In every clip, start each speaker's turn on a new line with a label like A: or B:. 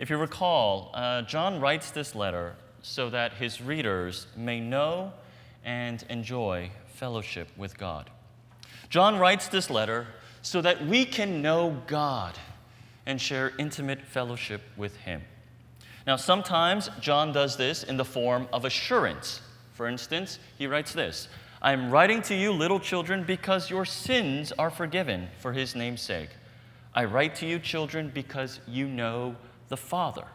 A: If you recall, uh, John writes this letter so that his readers may know and enjoy fellowship with God. John writes this letter so that we can know God and share intimate fellowship with Him. Now, sometimes John does this in the form of assurance. For instance, he writes this I am writing to you, little children, because your sins are forgiven for His name's sake. I write to you, children, because you know the Father.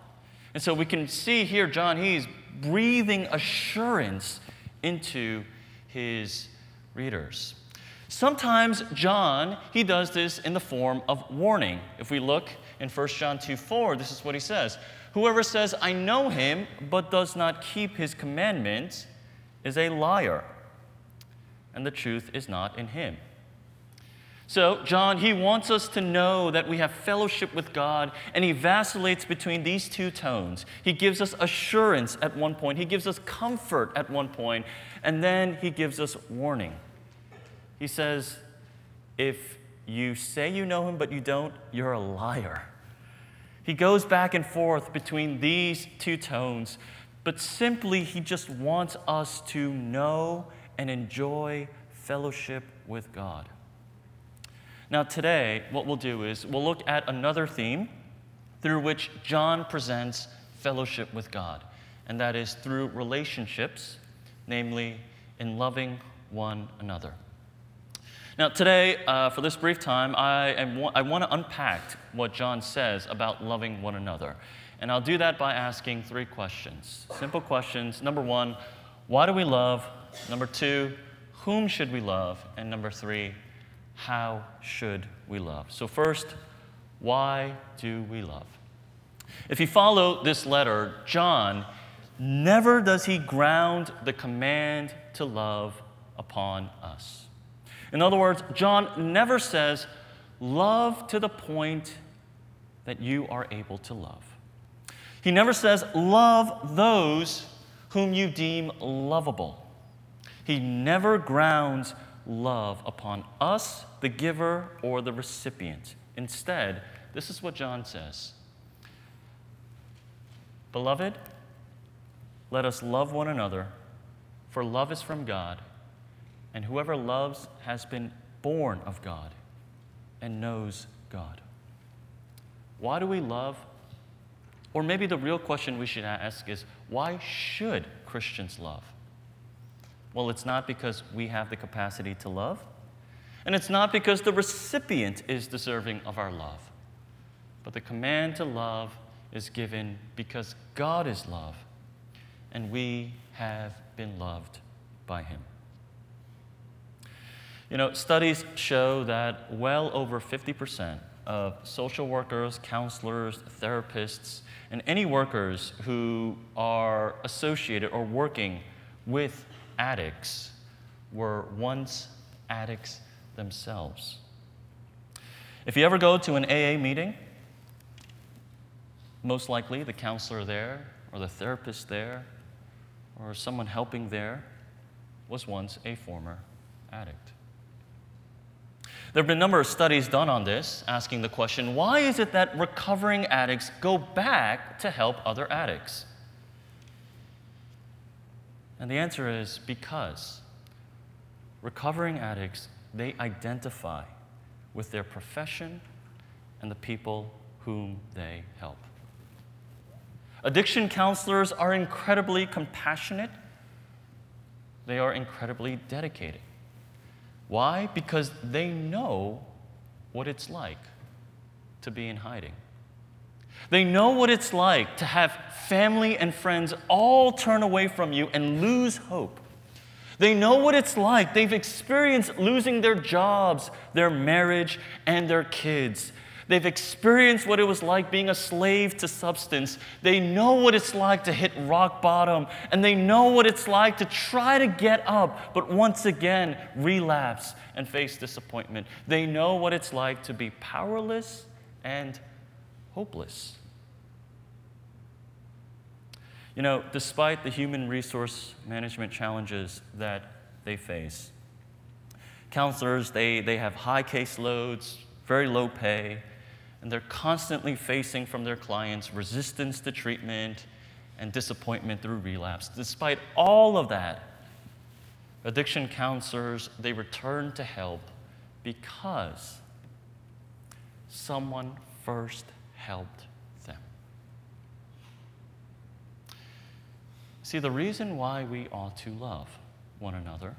A: And so we can see here, John, he's breathing assurance into his readers. Sometimes John, he does this in the form of warning. If we look in 1 John 2 4, this is what he says Whoever says, I know him, but does not keep his commandments, is a liar, and the truth is not in him. So, John, he wants us to know that we have fellowship with God, and he vacillates between these two tones. He gives us assurance at one point, he gives us comfort at one point, and then he gives us warning. He says, If you say you know him but you don't, you're a liar. He goes back and forth between these two tones, but simply he just wants us to know and enjoy fellowship with God. Now, today, what we'll do is we'll look at another theme through which John presents fellowship with God, and that is through relationships, namely in loving one another. Now, today, uh, for this brief time, I, am, I want to unpack what John says about loving one another. And I'll do that by asking three questions. Simple questions. Number one, why do we love? Number two, whom should we love? And number three, how should we love? So, first, why do we love? If you follow this letter, John never does he ground the command to love upon us. In other words, John never says, love to the point that you are able to love. He never says, love those whom you deem lovable. He never grounds love upon us, the giver, or the recipient. Instead, this is what John says Beloved, let us love one another, for love is from God, and whoever loves has been born of God and knows God. Why do we love? Or maybe the real question we should ask is why should Christians love? Well, it's not because we have the capacity to love, and it's not because the recipient is deserving of our love. But the command to love is given because God is love, and we have been loved by Him. You know, studies show that well over 50% of social workers, counselors, therapists, and any workers who are associated or working with addicts were once addicts themselves. If you ever go to an AA meeting, most likely the counselor there, or the therapist there, or someone helping there was once a former addict. There have been a number of studies done on this, asking the question why is it that recovering addicts go back to help other addicts? And the answer is because recovering addicts, they identify with their profession and the people whom they help. Addiction counselors are incredibly compassionate. They are incredibly dedicated. Why? Because they know what it's like to be in hiding. They know what it's like to have family and friends all turn away from you and lose hope. They know what it's like. They've experienced losing their jobs, their marriage, and their kids. They've experienced what it was like being a slave to substance. They know what it's like to hit rock bottom, and they know what it's like to try to get up, but once again relapse and face disappointment. They know what it's like to be powerless and hopeless. You know, despite the human resource management challenges that they face, counselors, they, they have high caseloads, very low pay, and they're constantly facing from their clients resistance to treatment and disappointment through relapse. Despite all of that, addiction counselors, they return to help because someone first helped them. See, the reason why we ought to love one another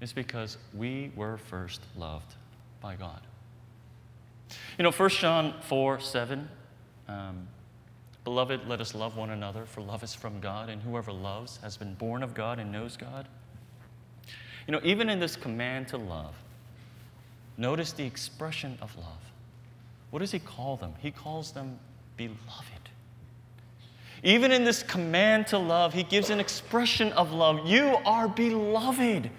A: is because we were first loved by God. You know, 1 John 4 7, um, Beloved, let us love one another, for love is from God, and whoever loves has been born of God and knows God. You know, even in this command to love, notice the expression of love. What does he call them? He calls them beloved. Even in this command to love, he gives an expression of love. You are beloved.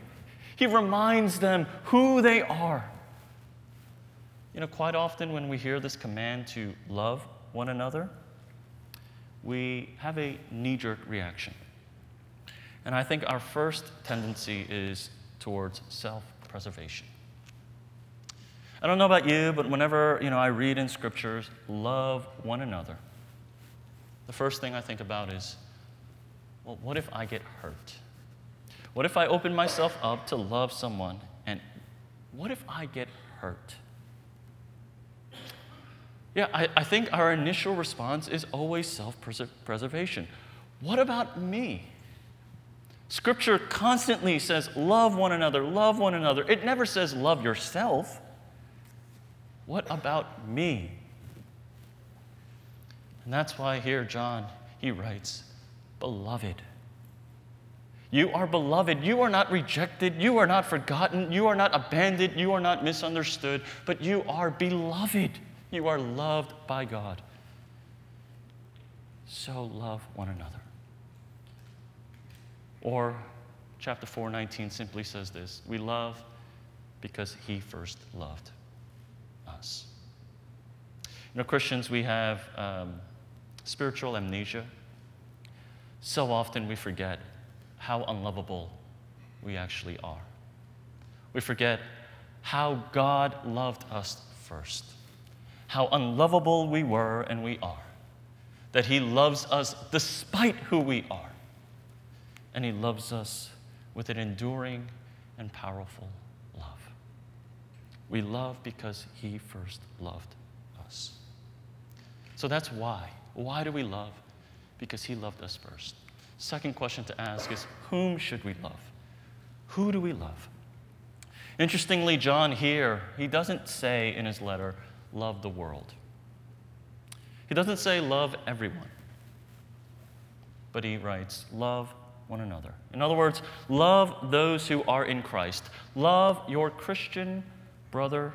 A: He reminds them who they are. You know, quite often when we hear this command to love one another, we have a knee jerk reaction. And I think our first tendency is towards self preservation. I don't know about you, but whenever you know, I read in scriptures, love one another, the first thing I think about is, well, what if I get hurt? What if I open myself up to love someone and what if I get hurt? Yeah, I, I think our initial response is always self preservation. What about me? Scripture constantly says, love one another, love one another. It never says, love yourself. What about me? And that's why here, John, he writes, Beloved. You are beloved. You are not rejected. You are not forgotten. You are not abandoned. You are not misunderstood, but you are beloved. You are loved by God. So love one another. Or chapter 4:19 simply says this, we love because he first loved us. You know, Christians, we have um, spiritual amnesia. So often we forget how unlovable we actually are. We forget how God loved us first how unlovable we were and we are, that He loves us despite who we are, and He loves us with an enduring and powerful. We love because He first loved us. So that's why. Why do we love? Because He loved us first. Second question to ask is whom should we love? Who do we love? Interestingly, John here, he doesn't say in his letter, love the world. He doesn't say love everyone, but he writes, love one another. In other words, love those who are in Christ. Love your Christian brother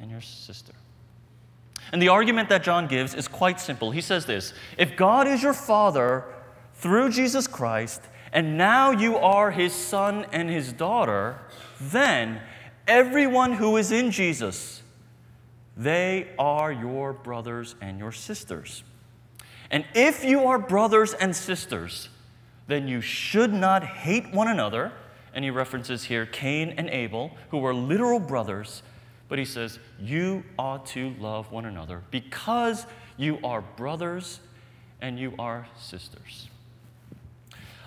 A: and your sister. And the argument that John gives is quite simple. He says this If God is your Father through Jesus Christ, and now you are his son and his daughter, then everyone who is in Jesus they are your brothers and your sisters. And if you are brothers and sisters, then you should not hate one another. And he references here Cain and Abel, who were literal brothers. But he says, You ought to love one another because you are brothers and you are sisters.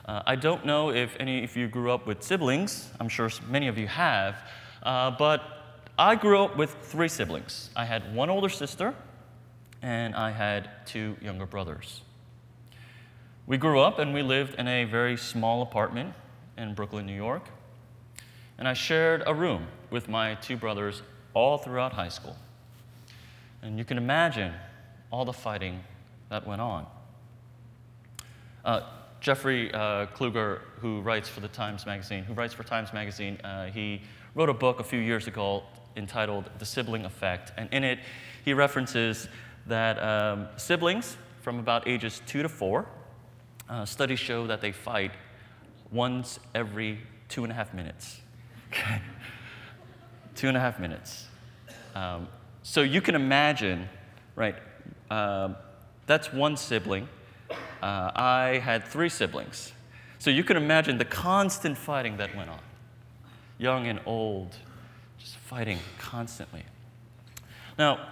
A: Uh, I don't know if any of you grew up with siblings. I'm sure many of you have. Uh, but I grew up with three siblings. I had one older sister, and I had two younger brothers. We grew up and we lived in a very small apartment in Brooklyn, New York. And I shared a room with my two brothers all throughout high school. And you can imagine all the fighting that went on. Uh, Jeffrey uh, Kluger, who writes for the Times Magazine, who writes for Times Magazine, uh, he wrote a book a few years ago entitled The Sibling Effect. And in it, he references that um, siblings from about ages two to four, uh, studies show that they fight once every two and a half minutes. Okay? two and a half minutes. Um, so you can imagine, right? Um, that's one sibling. Uh, I had three siblings. So you can imagine the constant fighting that went on, young and old, just fighting constantly. Now,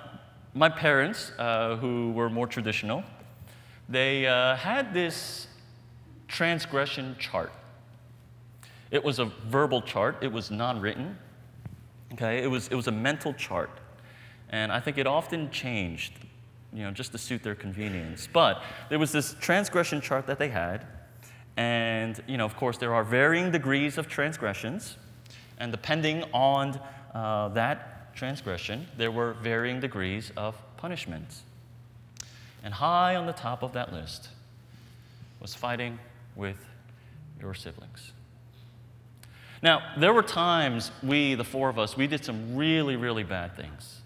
A: my parents, uh, who were more traditional, they uh, had this transgression chart. It was a verbal chart, it was non written. Okay, it was, it was a mental chart. And I think it often changed, you know, just to suit their convenience. But there was this transgression chart that they had. And, you know, of course, there are varying degrees of transgressions. And depending on uh, that transgression, there were varying degrees of punishment. And high on the top of that list was fighting with your siblings. Now, there were times we, the four of us, we did some really, really bad things.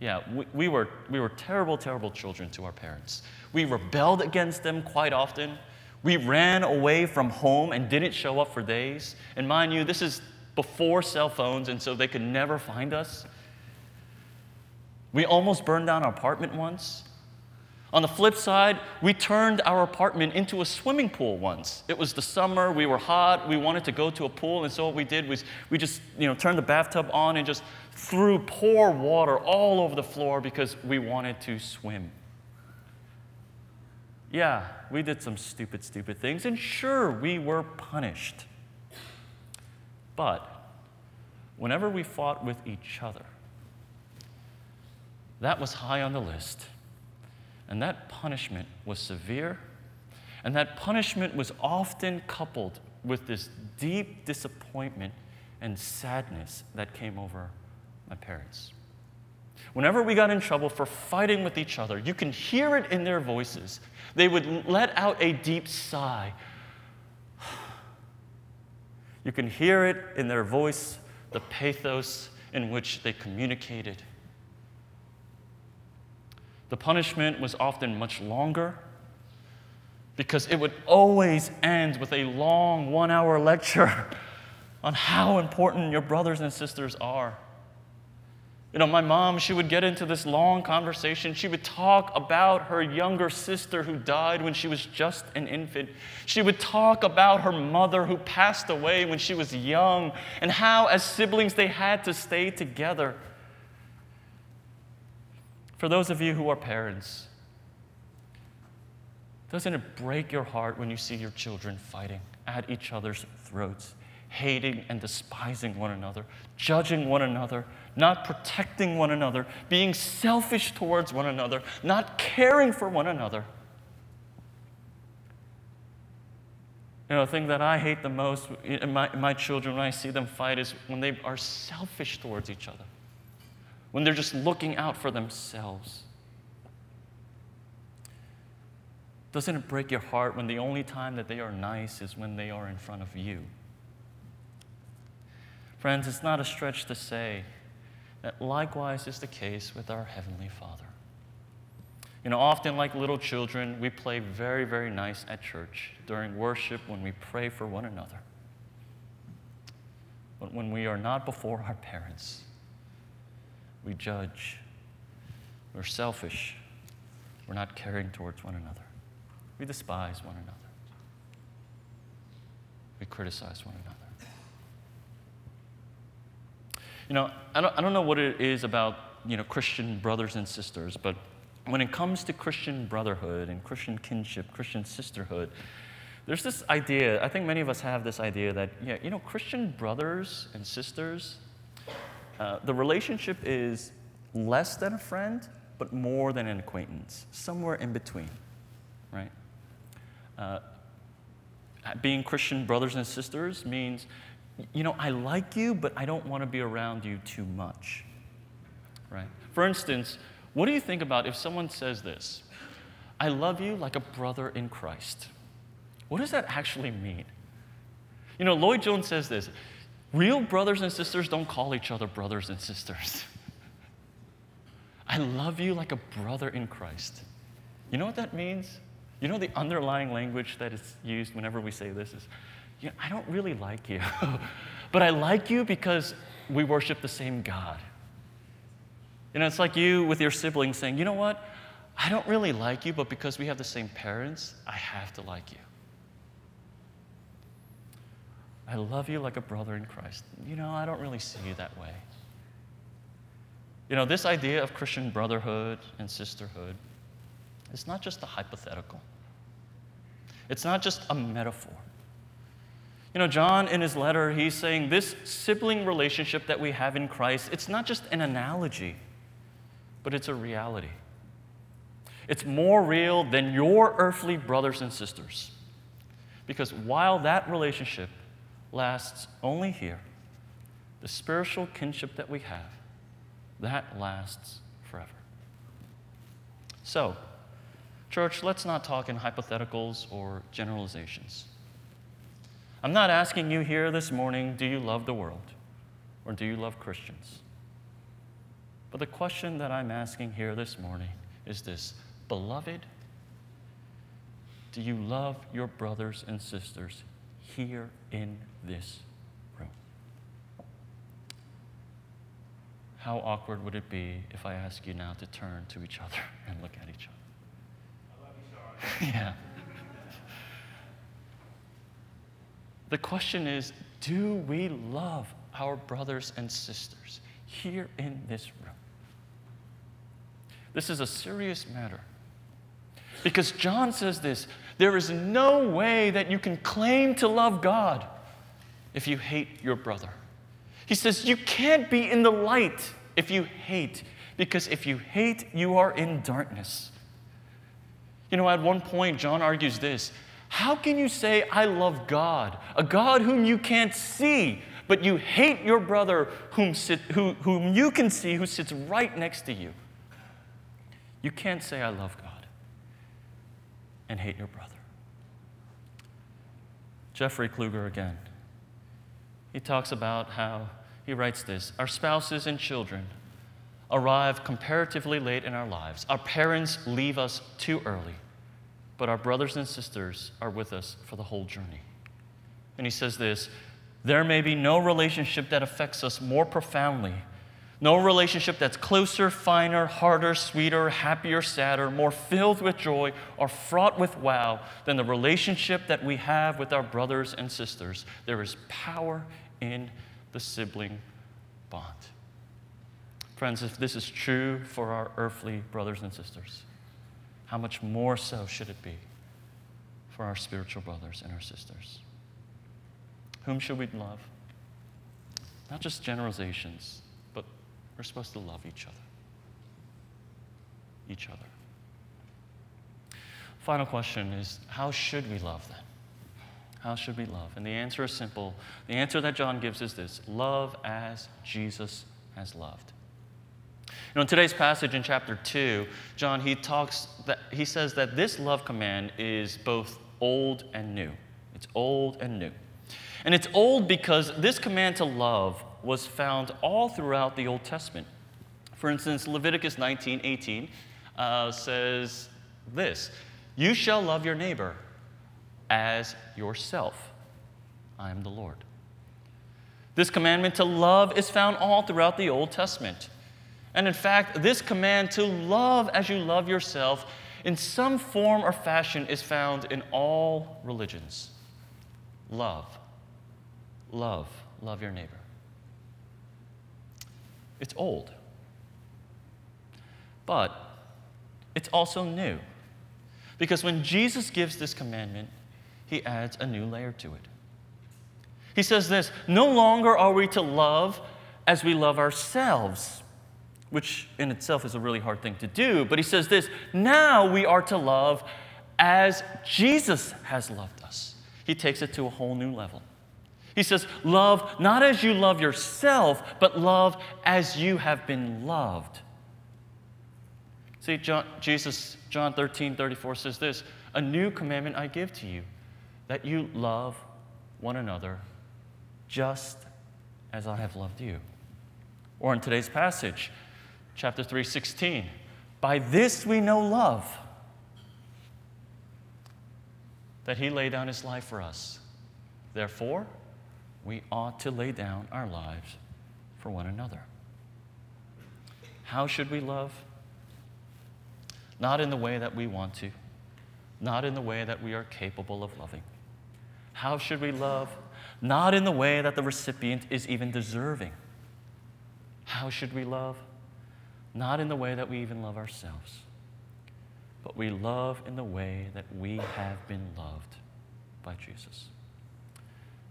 A: Yeah, we, we, were, we were terrible, terrible children to our parents. We rebelled against them quite often. We ran away from home and didn't show up for days. And mind you, this is before cell phones, and so they could never find us. We almost burned down our apartment once. On the flip side, we turned our apartment into a swimming pool once. It was the summer, we were hot, we wanted to go to a pool, and so what we did was we just, you know, turned the bathtub on and just threw pour water all over the floor because we wanted to swim. Yeah, we did some stupid, stupid things, and sure, we were punished. But whenever we fought with each other, that was high on the list. And that punishment was severe. And that punishment was often coupled with this deep disappointment and sadness that came over my parents. Whenever we got in trouble for fighting with each other, you can hear it in their voices. They would let out a deep sigh. You can hear it in their voice, the pathos in which they communicated. The punishment was often much longer because it would always end with a long one hour lecture on how important your brothers and sisters are. You know, my mom, she would get into this long conversation. She would talk about her younger sister who died when she was just an infant. She would talk about her mother who passed away when she was young and how, as siblings, they had to stay together. For those of you who are parents, doesn't it break your heart when you see your children fighting at each other's throats, hating and despising one another, judging one another, not protecting one another, being selfish towards one another, not caring for one another? You know, the thing that I hate the most in my, in my children when I see them fight is when they are selfish towards each other when they're just looking out for themselves? Doesn't it break your heart when the only time that they are nice is when they are in front of you? Friends, it's not a stretch to say that likewise is the case with our Heavenly Father. You know, often like little children, we play very, very nice at church during worship when we pray for one another. But when we are not before our parents, we judge, we're selfish, we're not caring towards one another, we despise one another, we criticize one another. You know, I don't, I don't know what it is about, you know, Christian brothers and sisters, but when it comes to Christian brotherhood and Christian kinship, Christian sisterhood, there's this idea, I think many of us have this idea that, yeah, you know, Christian brothers and sisters, uh, the relationship is less than a friend, but more than an acquaintance, somewhere in between, right? Uh, being Christian brothers and sisters means, you know, I like you, but I don't want to be around you too much, right? For instance, what do you think about if someone says this? I love you like a brother in Christ. What does that actually mean? You know, Lloyd Jones says this Real brothers and sisters don't call each other brothers and sisters. I love you like a brother in Christ. You know what that means? You know the underlying language that is used whenever we say this is, you know, I don't really like you, but I like you because we worship the same God. You know, it's like you with your siblings saying, you know what? I don't really like you, but because we have the same parents, I have to like you. I love you like a brother in Christ. You know, I don't really see you that way. You know, this idea of Christian brotherhood and sisterhood is not just a hypothetical, it's not just a metaphor. You know, John in his letter, he's saying this sibling relationship that we have in Christ, it's not just an analogy, but it's a reality. It's more real than your earthly brothers and sisters. Because while that relationship lasts only here, the spiritual kinship that we have, that lasts forever. So, church, let's not talk in hypotheticals or generalizations. I'm not asking you here this morning, do you love the world or do you love Christians? But the question that I'm asking here this morning is this Beloved, do you love your brothers and sisters here in this room? How awkward would it be if I ask you now to turn to each other and look at each other? yeah. The question is do we love our brothers and sisters here in this room? This is a serious matter. Because John says this there is no way that you can claim to love God if you hate your brother. He says you can't be in the light if you hate, because if you hate, you are in darkness. You know, at one point, John argues this How can you say, I love God, a God whom you can't see, but you hate your brother whom, sit, who, whom you can see, who sits right next to you? You can't say, I love God and hate your brother. Jeffrey Kluger again. He talks about how, he writes this Our spouses and children arrive comparatively late in our lives. Our parents leave us too early, but our brothers and sisters are with us for the whole journey. And he says this there may be no relationship that affects us more profoundly no relationship that's closer, finer, harder, sweeter, happier, sadder, more filled with joy, or fraught with wow than the relationship that we have with our brothers and sisters. There is power in the sibling bond. Friends, if this is true for our earthly brothers and sisters, how much more so should it be for our spiritual brothers and our sisters? Whom should we love? Not just generalizations we're supposed to love each other. Each other. Final question is how should we love then? How should we love? And the answer is simple. The answer that John gives is this love as Jesus has loved. You know, in today's passage in chapter 2, John he talks that he says that this love command is both old and new. It's old and new. And it's old because this command to love was found all throughout the Old Testament. For instance, Leviticus 19 18 uh, says this You shall love your neighbor as yourself. I am the Lord. This commandment to love is found all throughout the Old Testament. And in fact, this command to love as you love yourself in some form or fashion is found in all religions. Love. Love. Love your neighbor. It's old. But it's also new. Because when Jesus gives this commandment, he adds a new layer to it. He says this No longer are we to love as we love ourselves, which in itself is a really hard thing to do, but he says this Now we are to love as Jesus has loved us. He takes it to a whole new level. He says, Love not as you love yourself, but love as you have been loved. See, John, Jesus, John 13, 34 says this A new commandment I give to you, that you love one another just as I have loved you. Or in today's passage, chapter 3, 16, by this we know love, that he laid down his life for us. Therefore, we ought to lay down our lives for one another. How should we love? Not in the way that we want to, not in the way that we are capable of loving. How should we love? Not in the way that the recipient is even deserving. How should we love? not in the way that we even love ourselves, but we love in the way that we have been loved by Jesus.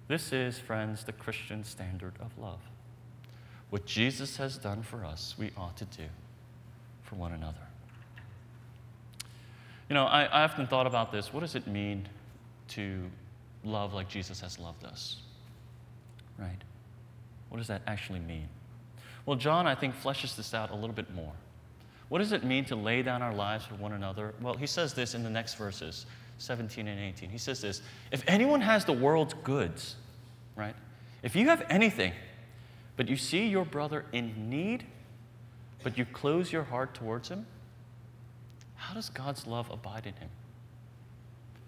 A: This is, friends, the Christian standard of love. What Jesus has done for us, we ought to do for one another. You know, I, I often thought about this. What does it mean to love like Jesus has loved us? Right? What does that actually mean? Well, John, I think, fleshes this out a little bit more. What does it mean to lay down our lives for one another? Well, he says this in the next verses, 17 and 18. He says this If anyone has the world's goods, right? If you have anything, but you see your brother in need, but you close your heart towards him, how does God's love abide in him?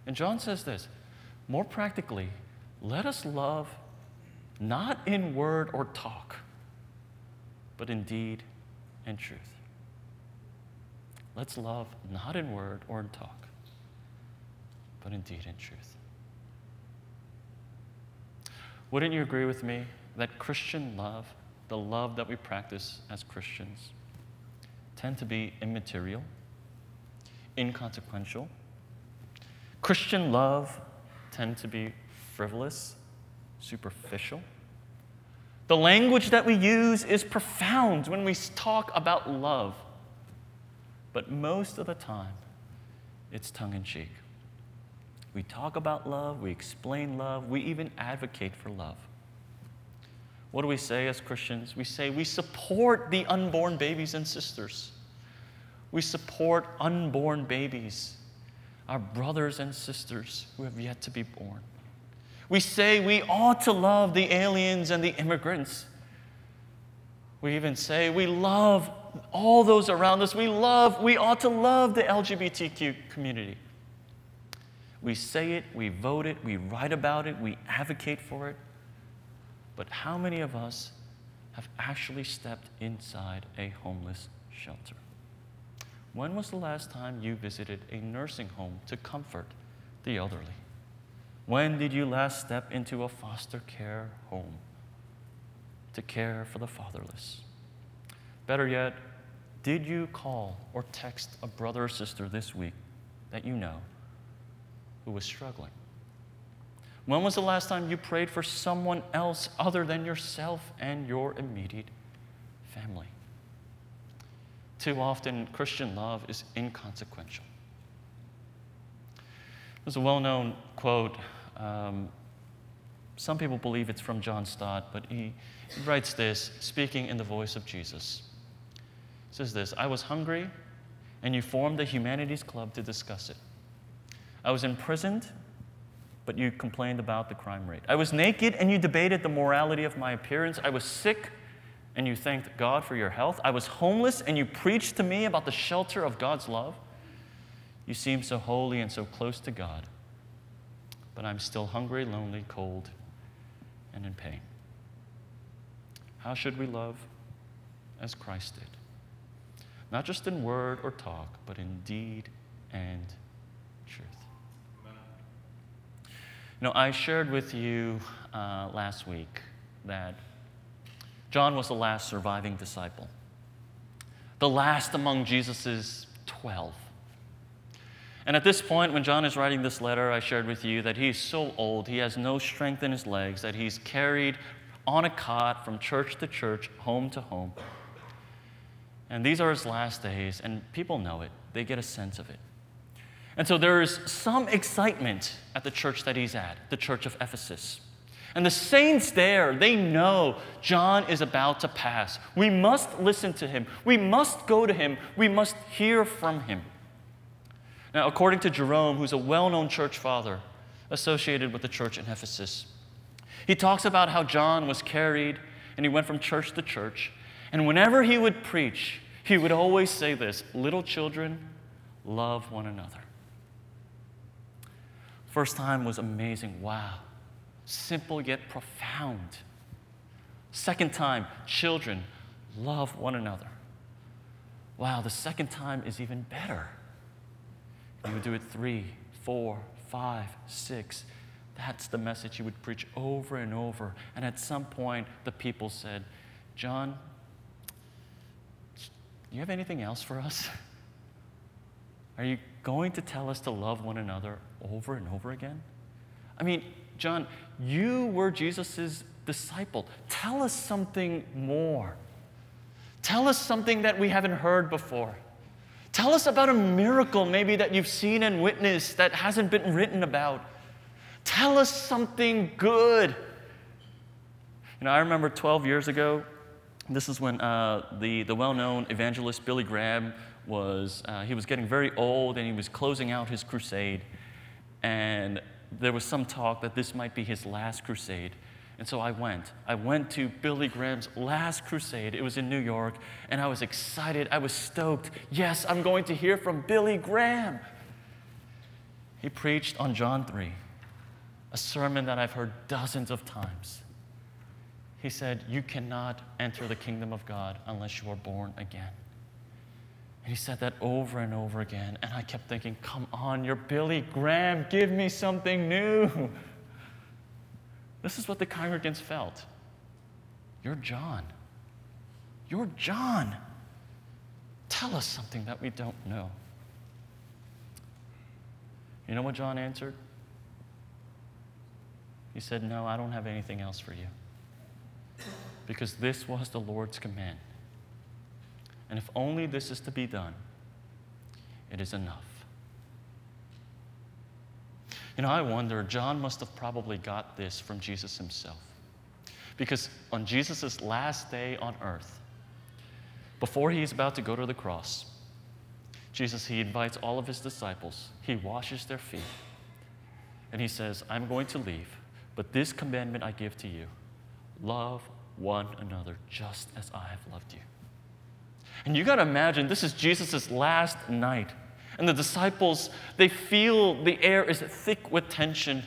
A: And John says this more practically, let us love not in word or talk but in deed and truth. Let's love not in word or in talk, but indeed in truth. Wouldn't you agree with me that Christian love, the love that we practice as Christians, tend to be immaterial, inconsequential? Christian love tend to be frivolous, superficial. The language that we use is profound when we talk about love, but most of the time, it's tongue in cheek. We talk about love, we explain love, we even advocate for love. What do we say as Christians? We say we support the unborn babies and sisters. We support unborn babies, our brothers and sisters who have yet to be born. We say we ought to love the aliens and the immigrants. We even say we love all those around us. We love, we ought to love the LGBTQ community. We say it, we vote it, we write about it, we advocate for it. But how many of us have actually stepped inside a homeless shelter? When was the last time you visited a nursing home to comfort the elderly? When did you last step into a foster care home to care for the fatherless? Better yet, did you call or text a brother or sister this week that you know who was struggling? When was the last time you prayed for someone else other than yourself and your immediate family? Too often, Christian love is inconsequential. There's a well known quote um, some people believe it's from John Stott, but he, he writes this, speaking in the voice of Jesus. He says this I was hungry, and you formed the Humanities Club to discuss it. I was imprisoned, but you complained about the crime rate. I was naked, and you debated the morality of my appearance. I was sick, and you thanked God for your health. I was homeless, and you preached to me about the shelter of God's love. You seem so holy and so close to God but I'm still hungry, lonely, cold, and in pain. How should we love as Christ did? Not just in word or talk, but in deed and truth. You know, I shared with you uh, last week that John was the last surviving disciple, the last among Jesus' 12. And at this point, when John is writing this letter, I shared with you that he's so old, he has no strength in his legs, that he's carried on a cot from church to church, home to home. And these are his last days, and people know it. They get a sense of it. And so there is some excitement at the church that he's at, the church of Ephesus. And the saints there, they know John is about to pass. We must listen to him. We must go to him. We must hear from him. Now, according to Jerome, who's a well known church father associated with the church in Ephesus, he talks about how John was carried and he went from church to church. And whenever he would preach, he would always say this Little children, love one another. First time was amazing. Wow. Simple yet profound. Second time, children, love one another. Wow, the second time is even better. You would do it three, four, five, six. That's the message you would preach over and over. And at some point, the people said, John, Do you have anything else for us? Are you going to tell us to love one another over and over again? I mean, John, you were Jesus' disciple. Tell us something more. Tell us something that we haven't heard before. Tell us about a miracle maybe that you've seen and witnessed that hasn't been written about. Tell us something good. You know, I remember 12 years ago, this is when uh, the, the well known evangelist Billy Graham was, uh, he was getting very old and he was closing out his crusade. And there was some talk that this might be his last crusade. And so I went. I went to Billy Graham's last crusade. It was in New York, and I was excited. I was stoked. Yes, I'm going to hear from Billy Graham. He preached on John 3, a sermon that I've heard dozens of times. He said, You cannot enter the kingdom of God unless you are born again. He said that over and over again. And I kept thinking, Come on, you're Billy Graham. Give me something new. This is what the congregants felt. You're John. You're John. Tell us something that we don't know. You know what John answered? He said, No, I don't have anything else for you because this was the Lord's command. And if only this is to be done, it is enough. You know, I wonder, John must have probably got this from Jesus himself. Because on Jesus' last day on earth, before he is about to go to the cross, Jesus, he invites all of his disciples, he washes their feet, and he says, I'm going to leave, but this commandment I give to you love one another just as I have loved you. And you got to imagine this is Jesus' last night. And the disciples, they feel the air is thick with tension.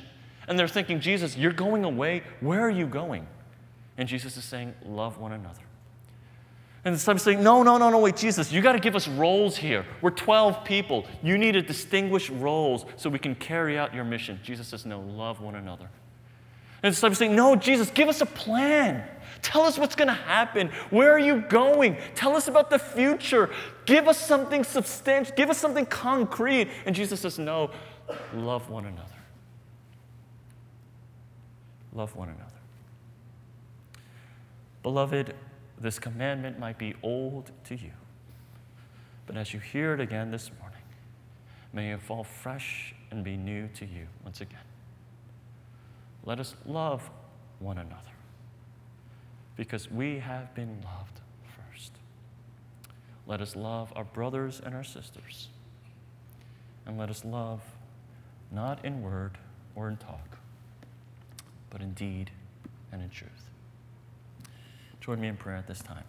A: And they're thinking, Jesus, you're going away. Where are you going? And Jesus is saying, Love one another. And the disciples saying, No, no, no, no, wait, Jesus, you got to give us roles here. We're 12 people. You need to distinguish roles so we can carry out your mission. Jesus says, No, love one another. And the disciples saying, No, Jesus, give us a plan. Tell us what's going to happen. Where are you going? Tell us about the future. Give us something substantial. Give us something concrete. And Jesus says, No, love one another. Love one another. Beloved, this commandment might be old to you, but as you hear it again this morning, may it fall fresh and be new to you once again. Let us love one another because we have been loved first. Let us love our brothers and our sisters. And let us love not in word or in talk, but in deed and in truth. Join me in prayer at this time.